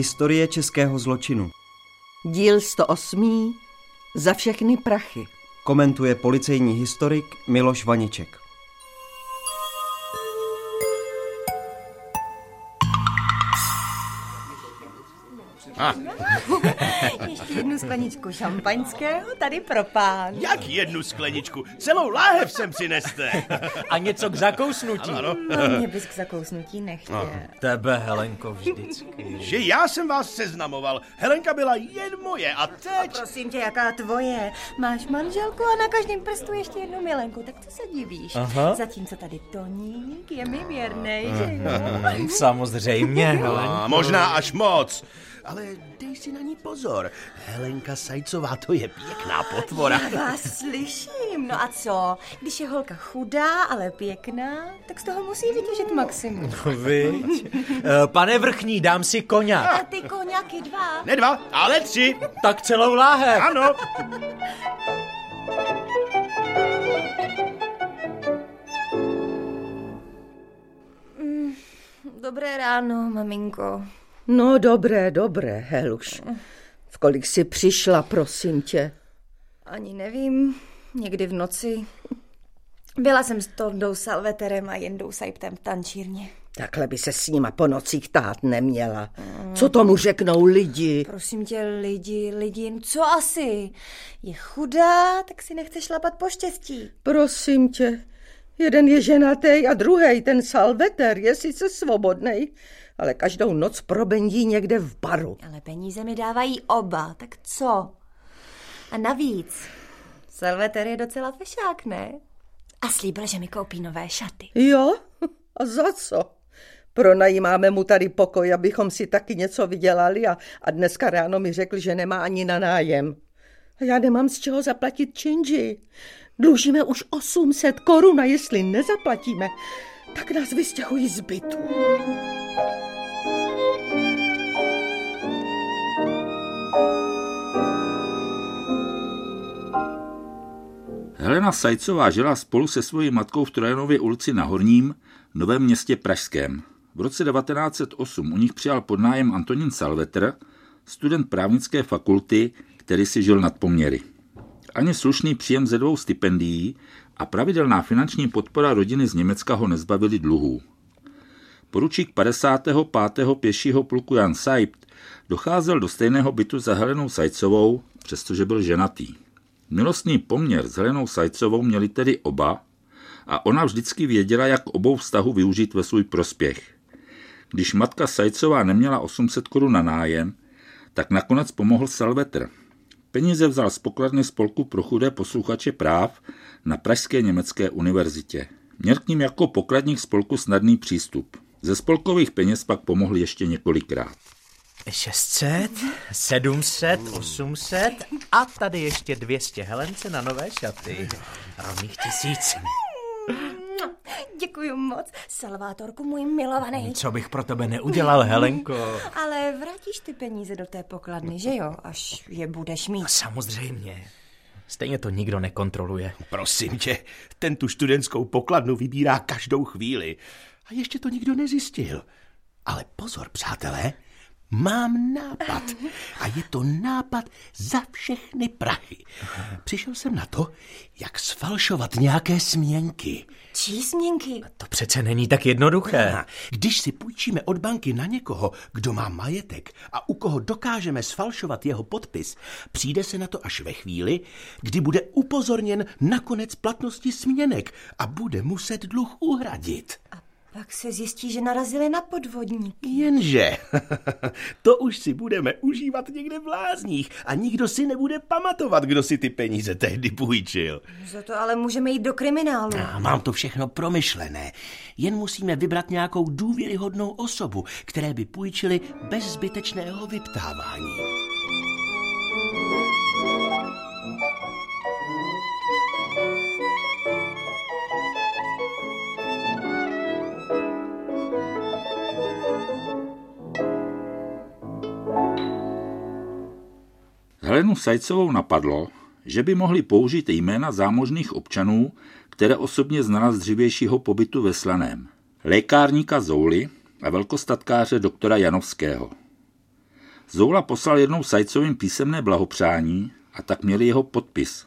Historie českého zločinu. Díl 108. Za všechny prachy. Komentuje policejní historik Miloš Vaniček. Ještě jednu skleničku šampaňského tady pro pán. Jak jednu skleničku? Celou láhev sem přineste. A něco k zakousnutí. Ano. No, mě bys k zakousnutí nechtěl. Tebe, Helenko, vždycky. Že já jsem vás seznamoval. Helenka byla jen moje a teď... Prosím tě, jaká tvoje? Máš manželku a na každém prstu ještě jednu milenku, tak co se divíš? Aha. Zatímco tady Toník je mi věrnej, že jo? Samozřejmě, Helenko. A možná až moc. Ale dej si na ní pozor. Helenka Sajcová, to je pěkná potvora. Já vás slyším. No a co? Když je holka chudá, ale pěkná, tak z toho musí vytěžit maximum. Viď? Eh, Pane vrchní, dám si koně. A ty koněky dva? Ne dva, ale tři. Tak celou láhev. Ano. Dobré ráno, maminko. No dobré, dobré, Heluš. V kolik jsi přišla, prosím tě? Ani nevím, někdy v noci. Byla jsem s Tondou Salveterem a Jendou Sajptem v tančírně. Takhle by se s nima po nocích tát neměla. Co tomu řeknou lidi? Prosím tě, lidi, lidi, co asi? Je chudá, tak si nechce šlapat po štěstí. Prosím tě, jeden je ženatý a druhý, ten Salveter, je sice svobodný, ale každou noc probendí někde v baru. Ale peníze mi dávají oba, tak co? A navíc, Salveter je docela fešák, ne? A slíbil, že mi koupí nové šaty. Jo? A za co? Pronajímáme mu tady pokoj, abychom si taky něco vydělali a, a dneska ráno mi řekl, že nemá ani na nájem. A já nemám z čeho zaplatit činži. Dlužíme už 800 korun a jestli nezaplatíme, tak nás vystěhují z bytu. Helena Sajcová žila spolu se svojí matkou v Trojanově ulici na Horním, Novém městě Pražském. V roce 1908 u nich přijal pod nájem Antonín Salvetr, student právnické fakulty, který si žil nad poměry. Ani slušný příjem ze dvou stipendií a pravidelná finanční podpora rodiny z Německa ho nezbavili dluhů. Poručík 55. pěšího pluku Jan Seipt docházel do stejného bytu za Helenou Sajcovou, přestože byl ženatý. Milostný poměr s Helenou Sajcovou měli tedy oba a ona vždycky věděla, jak obou vztahu využít ve svůj prospěch. Když matka Sajcová neměla 800 korun na nájem, tak nakonec pomohl Salvetr. Peníze vzal z pokladny spolku pro chudé posluchače práv na Pražské německé univerzitě. Měl k ním jako pokladník spolku snadný přístup. Ze spolkových peněz pak pomohl ještě několikrát. 600, 700, 800 a tady ještě 200 Helence na nové šaty. Rovných tisíc. Děkuji moc, Salvátorku, můj milovaný. Co bych pro tebe neudělal, Helenko? Ale vrátíš ty peníze do té pokladny, že jo, až je budeš mít. Samozřejmě. Stejně to nikdo nekontroluje. Prosím tě, ten tu studentskou pokladnu vybírá každou chvíli. A ještě to nikdo nezjistil. Ale pozor, přátelé, mám nápad. A je to nápad za všechny prachy. Přišel jsem na to, jak sfalšovat nějaké směnky. Čí směnky? To přece není tak jednoduché. A když si půjčíme od banky na někoho, kdo má majetek a u koho dokážeme sfalšovat jeho podpis, přijde se na to až ve chvíli, kdy bude upozorněn na konec platnosti směnek a bude muset dluh uhradit. Pak se zjistí, že narazili na podvodníky. Jenže, to už si budeme užívat někde v lázních a nikdo si nebude pamatovat, kdo si ty peníze tehdy půjčil. Za to ale můžeme jít do kriminálu. A mám to všechno promyšlené. Jen musíme vybrat nějakou důvěryhodnou osobu, které by půjčili bez zbytečného vyptávání. Helenu Sajcovou napadlo, že by mohli použít jména zámožných občanů, které osobně znala z dřívějšího pobytu ve Slaném. Lékárníka Zouly a velkostatkáře doktora Janovského. Zoula poslal jednou Sajcovým písemné blahopřání a tak měli jeho podpis.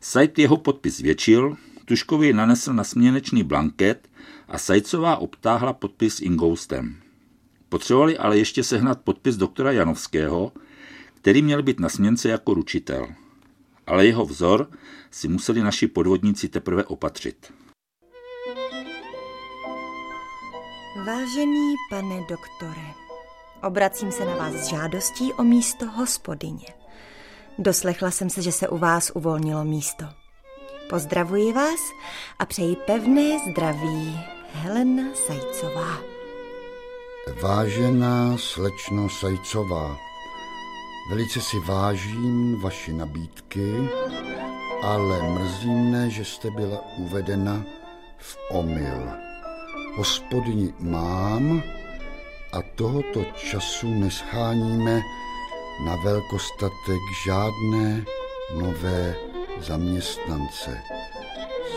Sajt jeho podpis většil, Tuškovi nanesl na směnečný blanket a Sajcová obtáhla podpis ingoustem. Potřebovali ale ještě sehnat podpis doktora Janovského, který měl být na směnce jako ručitel. Ale jeho vzor si museli naši podvodníci teprve opatřit. Vážený pane doktore, obracím se na vás s žádostí o místo hospodyně. Doslechla jsem se, že se u vás uvolnilo místo. Pozdravuji vás a přeji pevné zdraví. Helena Sajcová. Vážená slečno Sajcová, velice si vážím vaši nabídky, ale mrzí mne, že jste byla uvedena v omyl. Hospodyni mám a tohoto času nescháníme na velkostatek žádné nové zaměstnance.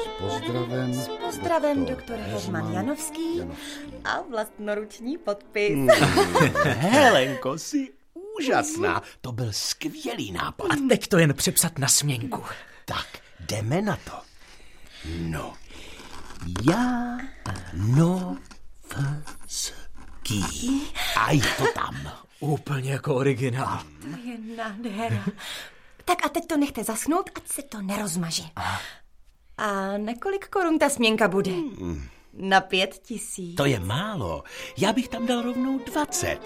S pozdravem, S pozdravem doktor doktor Herman Herman Janovský Janovský. a vlastnoruční podpis. Helenko, jsi úžasná. To byl skvělý nápad. A teď to jen přepsat na směnku. Tak, jdeme na to. No, já, no, v, ský. A je to tam. Úplně jako originál. To je nádhera. Tak a teď to nechte zaschnout, ať se to nerozmaže. A na kolik korun ta směnka bude? Na pět tisíc. To je málo. Já bych tam dal rovnou 20.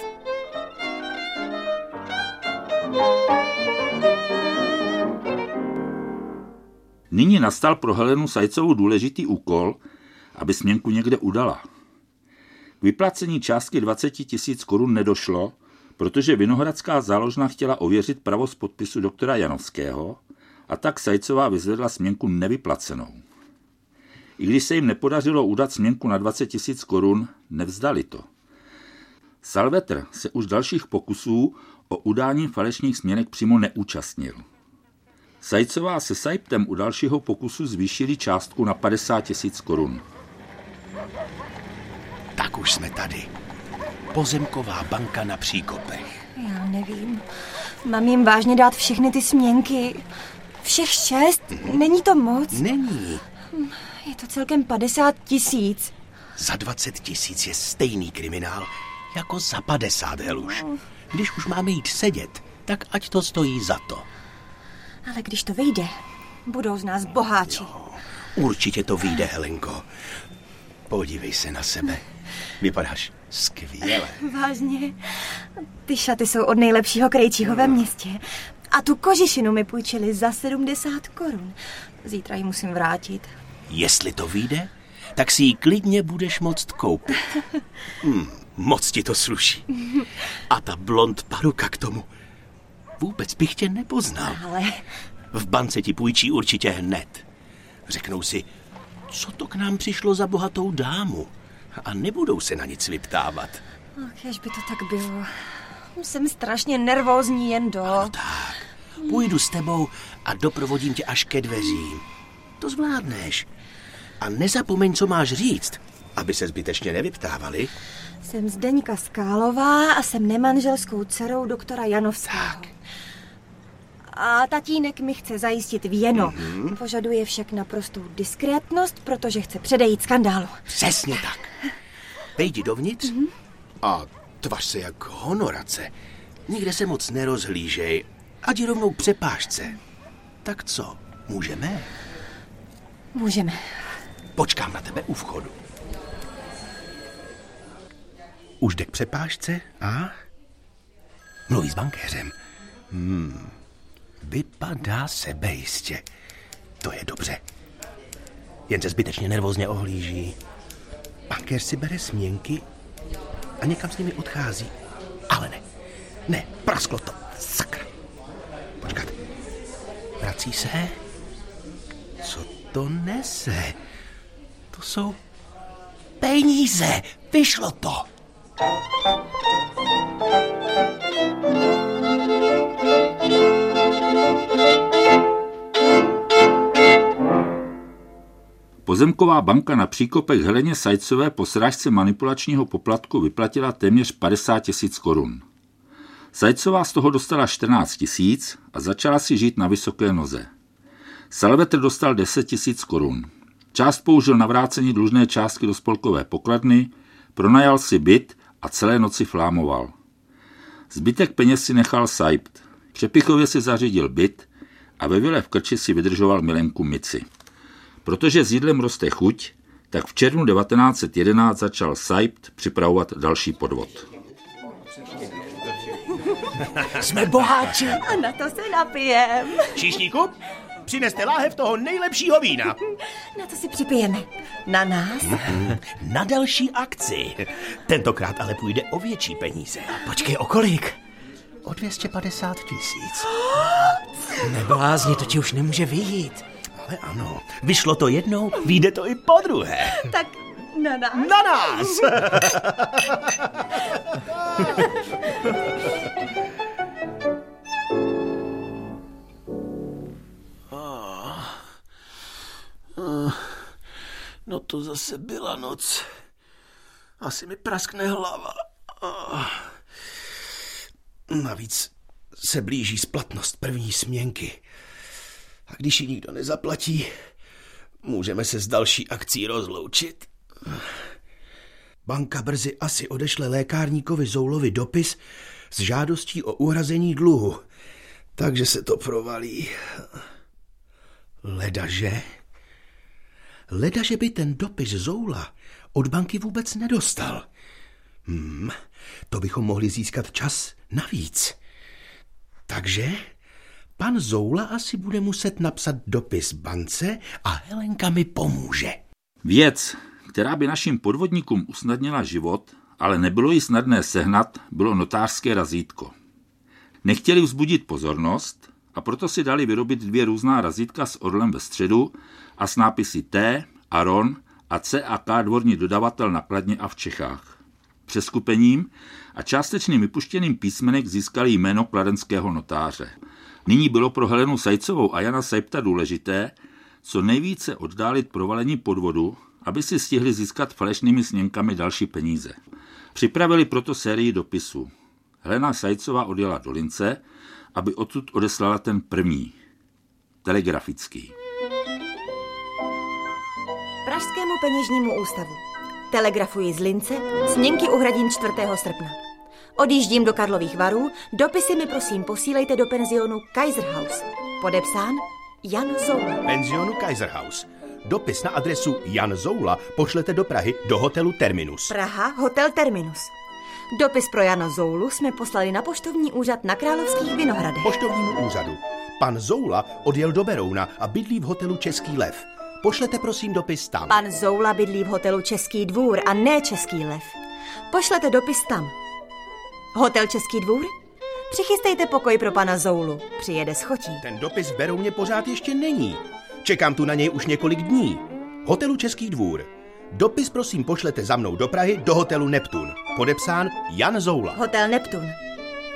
Nyní nastal pro Helenu Sajcovou důležitý úkol, aby směnku někde udala. K vyplacení částky 20 tisíc korun nedošlo, protože Vinohradská záložna chtěla ověřit pravost podpisu doktora Janovského a tak Sajcová vyzvedla směnku nevyplacenou. I když se jim nepodařilo udat směnku na 20 tisíc korun, nevzdali to. Salvetr se už dalších pokusů o udání falešných směnek přímo neúčastnil. Sajcová se Sajptem u dalšího pokusu zvýšili částku na 50 tisíc korun. Tak už jsme tady. Pozemková banka na příkopech. Já nevím. Mám jim vážně dát všechny ty směnky. Všech šest? Není to moc? Není. Je to celkem 50 tisíc. Za 20 tisíc je stejný kriminál jako za 50, Heluš. Když už máme jít sedět, tak ať to stojí za to. Ale když to vyjde, budou z nás boháči. Určitě to vyjde, Helenko. Podívej se na sebe. Vypadáš skvěle. Vážně? Ty šaty jsou od nejlepšího krejčího ve městě. A tu kožišinu mi půjčili za 70 korun. Zítra ji musím vrátit. Jestli to vyjde, tak si ji klidně budeš moct koupit. Hmm, moc ti to sluší. A ta blond paruka k tomu. Vůbec bych tě nepoznal. Ale V bance ti půjčí určitě hned. Řeknou si, co to k nám přišlo za bohatou dámu. A nebudou se na nic vyptávat. ach, jež by to tak bylo. Jsem strašně nervózní jen do. Tak, půjdu s tebou a doprovodím tě až ke dveřím. To zvládneš. A nezapomeň, co máš říct, aby se zbytečně nevyptávali. Jsem Zdeňka Skálová a jsem nemanželskou dcerou doktora Janovského. Tak. A tatínek mi chce zajistit věno. Požaduje však naprostou diskrétnost, protože chce předejít skandálu. Přesně tak. Vejdi dovnitř a tvař se jak honorace. Nikde se moc nerozhlížej, ať rovnou přepážce. Tak co, můžeme? Můžeme. Počkám na tebe u vchodu. Už jde k přepážce a... Mluví s bankéřem. Hmm. Vypadá sebejistě. To je dobře. Jen se zbytečně nervózně ohlíží. Bankéř si bere směnky a někam s nimi odchází. Ale ne. Ne, prasklo to. Sakra. Počkat. Vrací se. Co to nese? To jsou peníze. Vyšlo to. Pozemková banka na příkopech Heleně Sajcové po srážce manipulačního poplatku vyplatila téměř 50 tisíc korun. Zajcová z toho dostala 14 tisíc a začala si žít na vysoké noze. Salvetr dostal 10 tisíc korun. Část použil na vrácení dlužné částky do spolkové pokladny, pronajal si byt a celé noci flámoval. Zbytek peněz si nechal Saipt. Přepichově si zařídil byt a ve vile v Krči si vydržoval milenku Mici. Protože s jídlem roste chuť, tak v červnu 1911 začal Saipt připravovat další podvod. Jsme boháči. A na to se napijem. Číšníku, přineste láhev toho nejlepšího vína. Na to si připijeme. Na nás? Na další akci. Tentokrát ale půjde o větší peníze. Počkej, o kolik? O 250 tisíc. Neblázni, to ti už nemůže vyjít. Ale ano, vyšlo to jednou, vyjde to i po druhé. Tak na nás. Na nás! to zase byla noc. Asi mi praskne hlava. Navíc se blíží splatnost první směnky. A když ji nikdo nezaplatí, můžeme se s další akcí rozloučit. Banka brzy asi odešle lékárníkovi Zoulovi dopis s žádostí o uhrazení dluhu, takže se to provalí. Ledaže? Ledaže by ten dopis Zoula od banky vůbec nedostal. Hmm, to bychom mohli získat čas navíc. Takže pan Zoula asi bude muset napsat dopis bance a Helenka mi pomůže. Věc, která by našim podvodníkům usnadnila život, ale nebylo jí snadné sehnat, bylo notářské razítko. Nechtěli vzbudit pozornost a proto si dali vyrobit dvě různá razítka s orlem ve středu a s nápisy T, Aron a C a K dvorní dodavatel na Kladně a v Čechách. Přeskupením a částečným vypuštěným písmenek získali jméno kladenského notáře. Nyní bylo pro Helenu Sajcovou a Jana Sajpta důležité, co nejvíce oddálit provalení podvodu, aby si stihli získat falešnými sněmkami další peníze. Připravili proto sérii dopisů. Helena Sajcová odjela do Lince, aby odtud odeslala ten první, telegrafický. Pražskému peněžnímu ústavu. Telegrafuji z Lince, sněmky uhradím 4. srpna. Odjíždím do Karlových varů, dopisy mi prosím posílejte do penzionu Kaiserhaus. Podepsán Jan Zoula. Penzionu Kaiserhaus. Dopis na adresu Jan Zoula pošlete do Prahy do hotelu Terminus. Praha, hotel Terminus. Dopis pro Jana Zoulu jsme poslali na poštovní úřad na Královských Vinohradech. Poštovnímu úřadu. Pan Zoula odjel do Berouna a bydlí v hotelu Český lev. Pošlete prosím dopis tam. Pan Zoula bydlí v hotelu Český dvůr a ne Český lev. Pošlete dopis tam. Hotel Český dvůr? Přichystejte pokoj pro pana Zoulu. Přijede s chotí. Ten dopis v Berouně pořád ještě není. Čekám tu na něj už několik dní. Hotelu Český dvůr. Dopis prosím pošlete za mnou do Prahy do hotelu Neptun. Podepsán Jan Zoula. Hotel Neptun.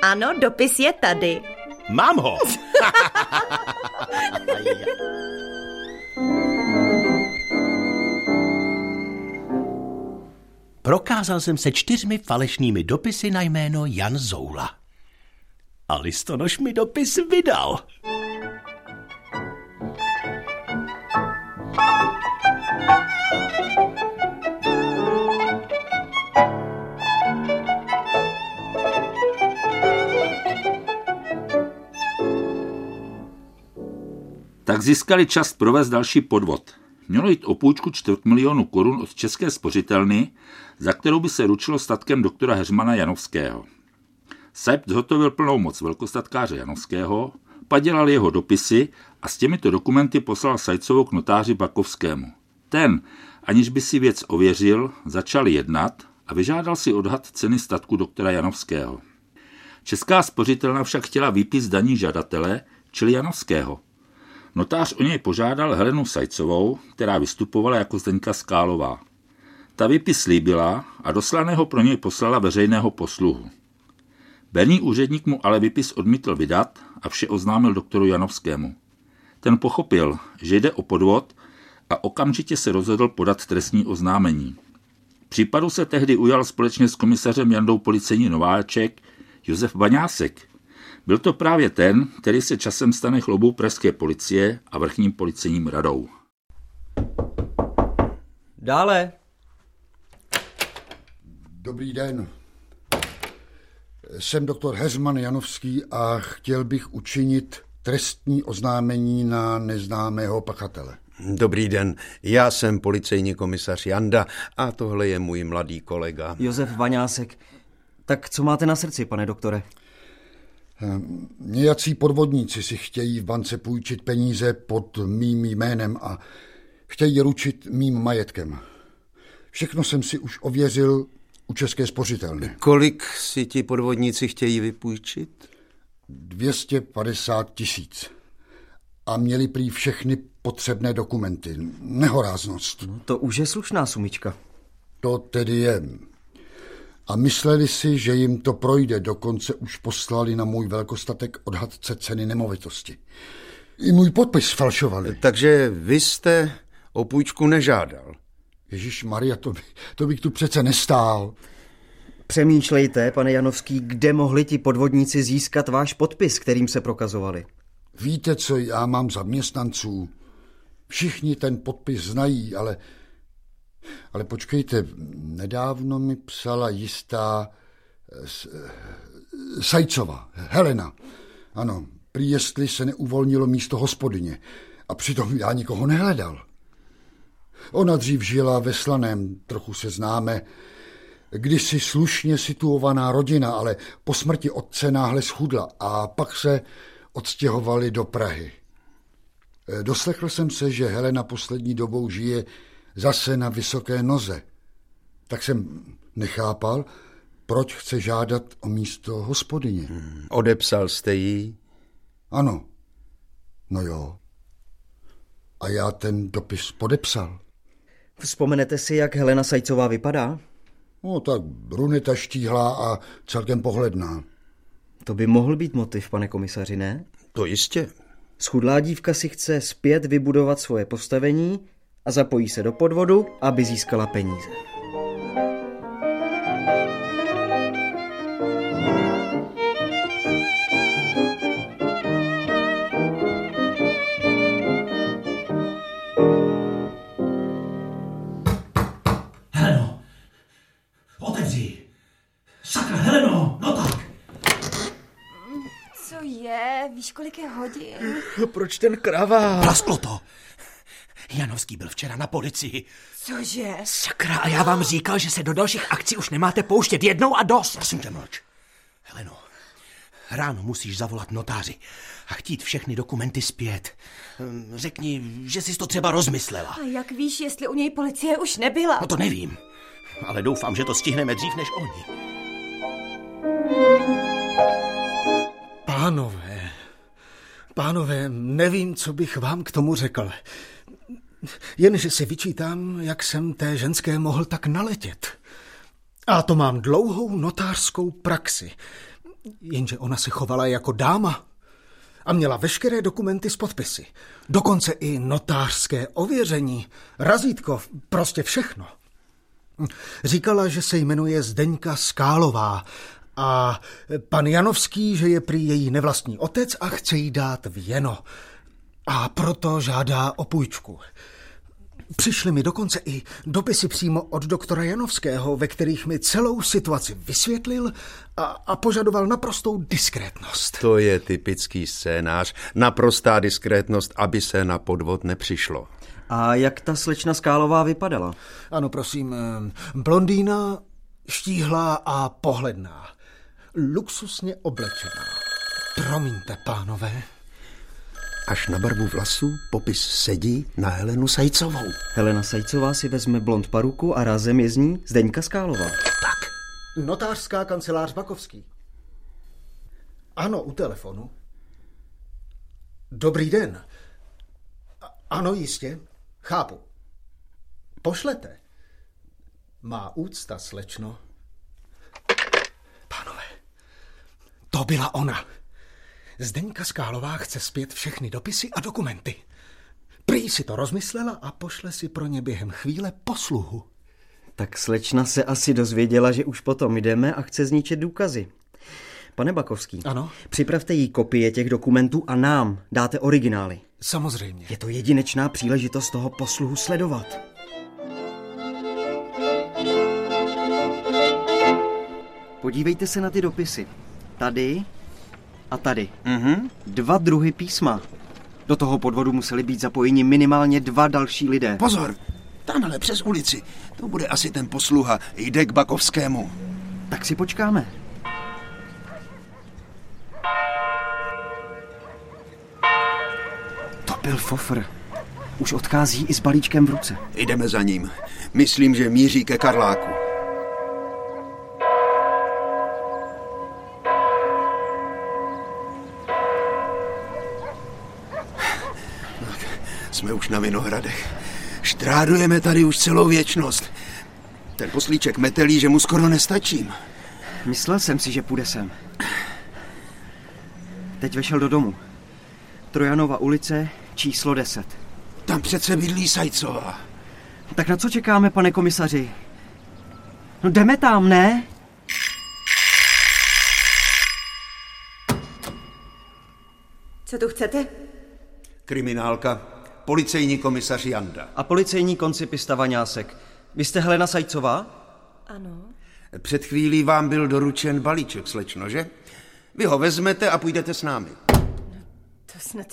Ano, dopis je tady. Mám ho! Prokázal jsem se čtyřmi falešnými dopisy na jméno Jan Zoula. A listonoš mi dopis vydal. Tak získali čas provést další podvod. Mělo jít o půjčku čtvrt milionu korun od České spořitelny, za kterou by se ručilo statkem doktora Heřmana Janovského. Sept zhotovil plnou moc velkostatkáře Janovského, padělal jeho dopisy a s těmito dokumenty poslal Sajcovou k notáři Bakovskému. Ten, aniž by si věc ověřil, začal jednat a vyžádal si odhad ceny statku doktora Janovského. Česká spořitelna však chtěla výpis daní žadatele, čili Janovského. Notář o něj požádal Helenu Sajcovou, která vystupovala jako Zdeňka Skálová. Ta výpis slíbila a doslaného pro něj poslala veřejného posluhu. Berní úředník mu ale výpis odmítl vydat a vše oznámil doktoru Janovskému. Ten pochopil, že jde o podvod a okamžitě se rozhodl podat trestní oznámení. Případu se tehdy ujal společně s komisařem Jandou policejní Nováček, Josef Baňásek. Byl to právě ten, který se časem stane chlobou pražské policie a vrchním policejním radou. Dále. Dobrý den. Jsem doktor Heřman Janovský a chtěl bych učinit trestní oznámení na neznámého pachatele. Dobrý den, já jsem policejní komisař Janda a tohle je můj mladý kolega. Josef Vaňásek. Tak co máte na srdci, pane doktore? Nějací podvodníci si chtějí v bance půjčit peníze pod mým jménem a chtějí ručit mým majetkem. Všechno jsem si už ověřil u České spořitelny. Kolik si ti podvodníci chtějí vypůjčit? 250 tisíc. A měli prý všechny potřebné dokumenty. Nehoráznost. No, to už je slušná sumička. To tedy je. A mysleli si, že jim to projde, dokonce už poslali na můj velkostatek odhadce ceny nemovitosti. I můj podpis falšovali. Takže vy jste o půjčku nežádal. Ježíš Maria, to, by, to bych tu přece nestál. Přemýšlejte, pane Janovský, kde mohli ti podvodníci získat váš podpis, kterým se prokazovali. Víte, co já mám zaměstnanců? Všichni ten podpis znají, ale... Ale počkejte, nedávno mi psala jistá Sajcova, Helena. Ano, prý jestli se neuvolnilo místo hospodyně. A přitom já nikoho nehledal. Ona dřív žila ve Slaném, trochu se známe, kdysi slušně situovaná rodina, ale po smrti otce náhle schudla a pak se odstěhovali do Prahy. Doslechl jsem se, že Helena poslední dobou žije zase na vysoké noze. Tak jsem nechápal, proč chce žádat o místo hospodyně. Hmm. Odepsal jste jí? Ano. No jo. A já ten dopis podepsal. Vzpomenete si, jak Helena Sajcová vypadá? No tak bruneta štíhlá a celkem pohledná. To by mohl být motiv, pane komisaři, ne? To jistě. Schudlá dívka si chce zpět vybudovat svoje postavení a zapojí se do podvodu, aby získala peníze. Heleno, otevři. Sakra, Heleno, no tak. Co je? Víš, kolik je hodin? Proč ten kravál? Prasklo to. Janovský byl včera na policii. Cože? Sakra, a já vám říkal, že se do dalších akcí už nemáte pouštět jednou a dost. Prosím tě, mlč. Heleno, ráno musíš zavolat notáři a chtít všechny dokumenty zpět. Hm, Řekni, že jsi to třeba rozmyslela. A jak víš, jestli u něj policie už nebyla? No to nevím, ale doufám, že to stihneme dřív než oni. Pánové, pánové, nevím, co bych vám k tomu řekl. Jenže si vyčítám, jak jsem té ženské mohl tak naletět. A to mám dlouhou notářskou praxi. Jenže ona se chovala jako dáma a měla veškeré dokumenty s podpisy. Dokonce i notářské ověření, razítko, prostě všechno. Říkala, že se jmenuje Zdeňka Skálová a pan Janovský, že je prý její nevlastní otec a chce jí dát věno. A proto žádá o půjčku. Přišly mi dokonce i dopisy přímo od doktora Janovského, ve kterých mi celou situaci vysvětlil a, a požadoval naprostou diskrétnost. To je typický scénář. Naprostá diskrétnost, aby se na podvod nepřišlo. A jak ta slečna Skálová vypadala? Ano, prosím, blondýna, štíhlá a pohledná. Luxusně oblečená. Promiňte, pánové. Až na barvu vlasů popis sedí na Helenu Sajcovou. Helena Sajcová si vezme blond paruku a razem je z ní Zdeňka Skálová. Tak. Notářská kancelář Bakovský. Ano, u telefonu. Dobrý den. Ano, jistě. Chápu. Pošlete. Má úcta, slečno. Pánové, to byla ona. Zdeňka Skálová chce zpět všechny dopisy a dokumenty. Prý si to rozmyslela a pošle si pro ně během chvíle posluhu. Tak slečna se asi dozvěděla, že už potom jdeme a chce zničit důkazy. Pane Bakovský, Ano? připravte jí kopie těch dokumentů a nám dáte originály. Samozřejmě. Je to jedinečná příležitost toho posluhu sledovat. Podívejte se na ty dopisy. Tady a tady. Mhm. Dva druhy písma. Do toho podvodu museli být zapojeni minimálně dva další lidé. Pozor, tamhle přes ulici. To bude asi ten posluha. Jde k Bakovskému. Tak si počkáme. To byl fofr. Už odchází i s balíčkem v ruce. Jdeme za ním. Myslím, že míří ke Karláku. Tak, Jsme už na Vinohradech. Štrádujeme tady už celou věčnost. Ten poslíček metelí, že mu skoro nestačím. Myslel jsem si, že půjde sem. Teď vešel do domu. Trojanova ulice, číslo 10. Tam přece bydlí Sajcová. Tak na co čekáme, pane komisaři? No jdeme tam, ne? Co tu chcete? Kriminálka, policejní komisař Janda. A policejní koncipista Vaňásek. Vy jste Helena Sajcová? Ano. Před chvílí vám byl doručen balíček, slečno, že? Vy ho vezmete a půjdete s námi. To snad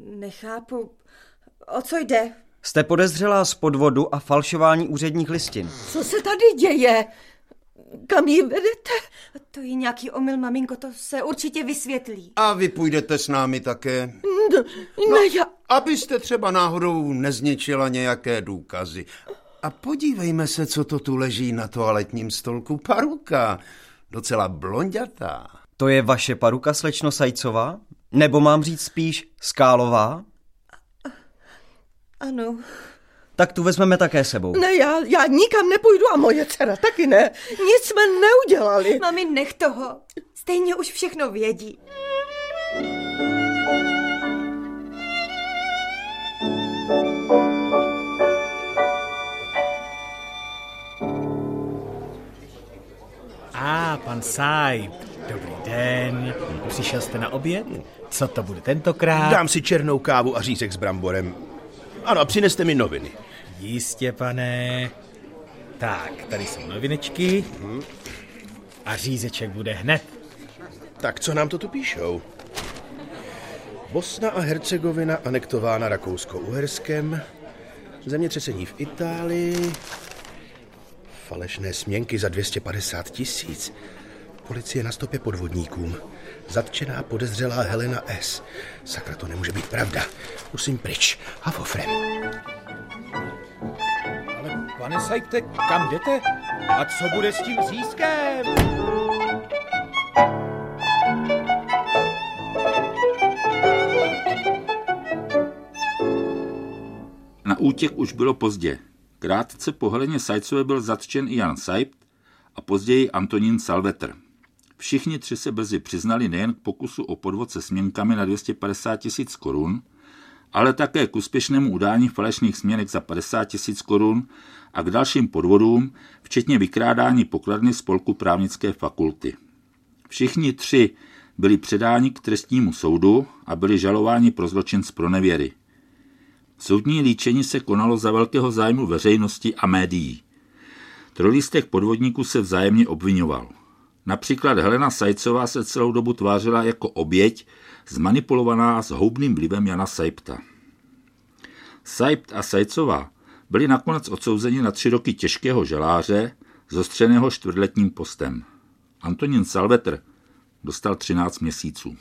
nechápu. O co jde? Jste podezřelá z podvodu a falšování úředních listin. Co se tady děje? Kam ji vedete? To je nějaký omyl, maminko, to se určitě vysvětlí. A vy půjdete s námi také. No, ne, já... Abyste třeba náhodou nezničila nějaké důkazy. A podívejme se, co to tu leží na toaletním stolku. Paruka. Docela blondětá. To je vaše paruka, slečno Sajcová? Nebo mám říct spíš Skálová? Ano. Tak tu vezmeme také sebou. Ne, já, já nikam nepůjdu a moje dcera taky ne. Nic jsme neudělali. Mami, nech toho. Stejně už všechno vědí. A, pan Sajp, dobrý den. Přišel jste na oběd? Co to bude tentokrát? Dám si černou kávu a řízek s bramborem. Ano, a přineste mi noviny. Jistě, pane. Tak, tady jsou novinečky. A řízeček bude hned. Tak co nám to tu píšou? Bosna a Hercegovina anektována Rakousko-Uherskem, zemětřesení v Itálii, falešné směnky za 250 tisíc, policie na stopě podvodníkům, zatčená podezřelá Helena S. Sakra, to nemůže být pravda. Musím pryč. A. Ale pane Sajpte, kam jdete? A co bude s tím řízkem? Na útěk už bylo pozdě. Krátce po Heleně Sajcové byl zatčen i Jan Sajpt a později Antonín Salvetr. Všichni tři se brzy přiznali nejen k pokusu o podvod se směnkami na 250 tisíc korun, ale také k úspěšnému udání falešných směnek za 50 tisíc korun a k dalším podvodům, včetně vykrádání pokladny spolku právnické fakulty. Všichni tři byli předáni k trestnímu soudu a byli žalováni pro zločin z pronevěry. Soudní líčení se konalo za velkého zájmu veřejnosti a médií. Trojlistek podvodníků se vzájemně obvinoval. Například Helena Sajcová se celou dobu tvářila jako oběť, zmanipulovaná s houbným vlivem Jana Sajpta. Sajpt a Sajcová byli nakonec odsouzeni na tři roky těžkého želáře, zostřeného čtvrtletním postem. Antonín Salvetr dostal 13 měsíců.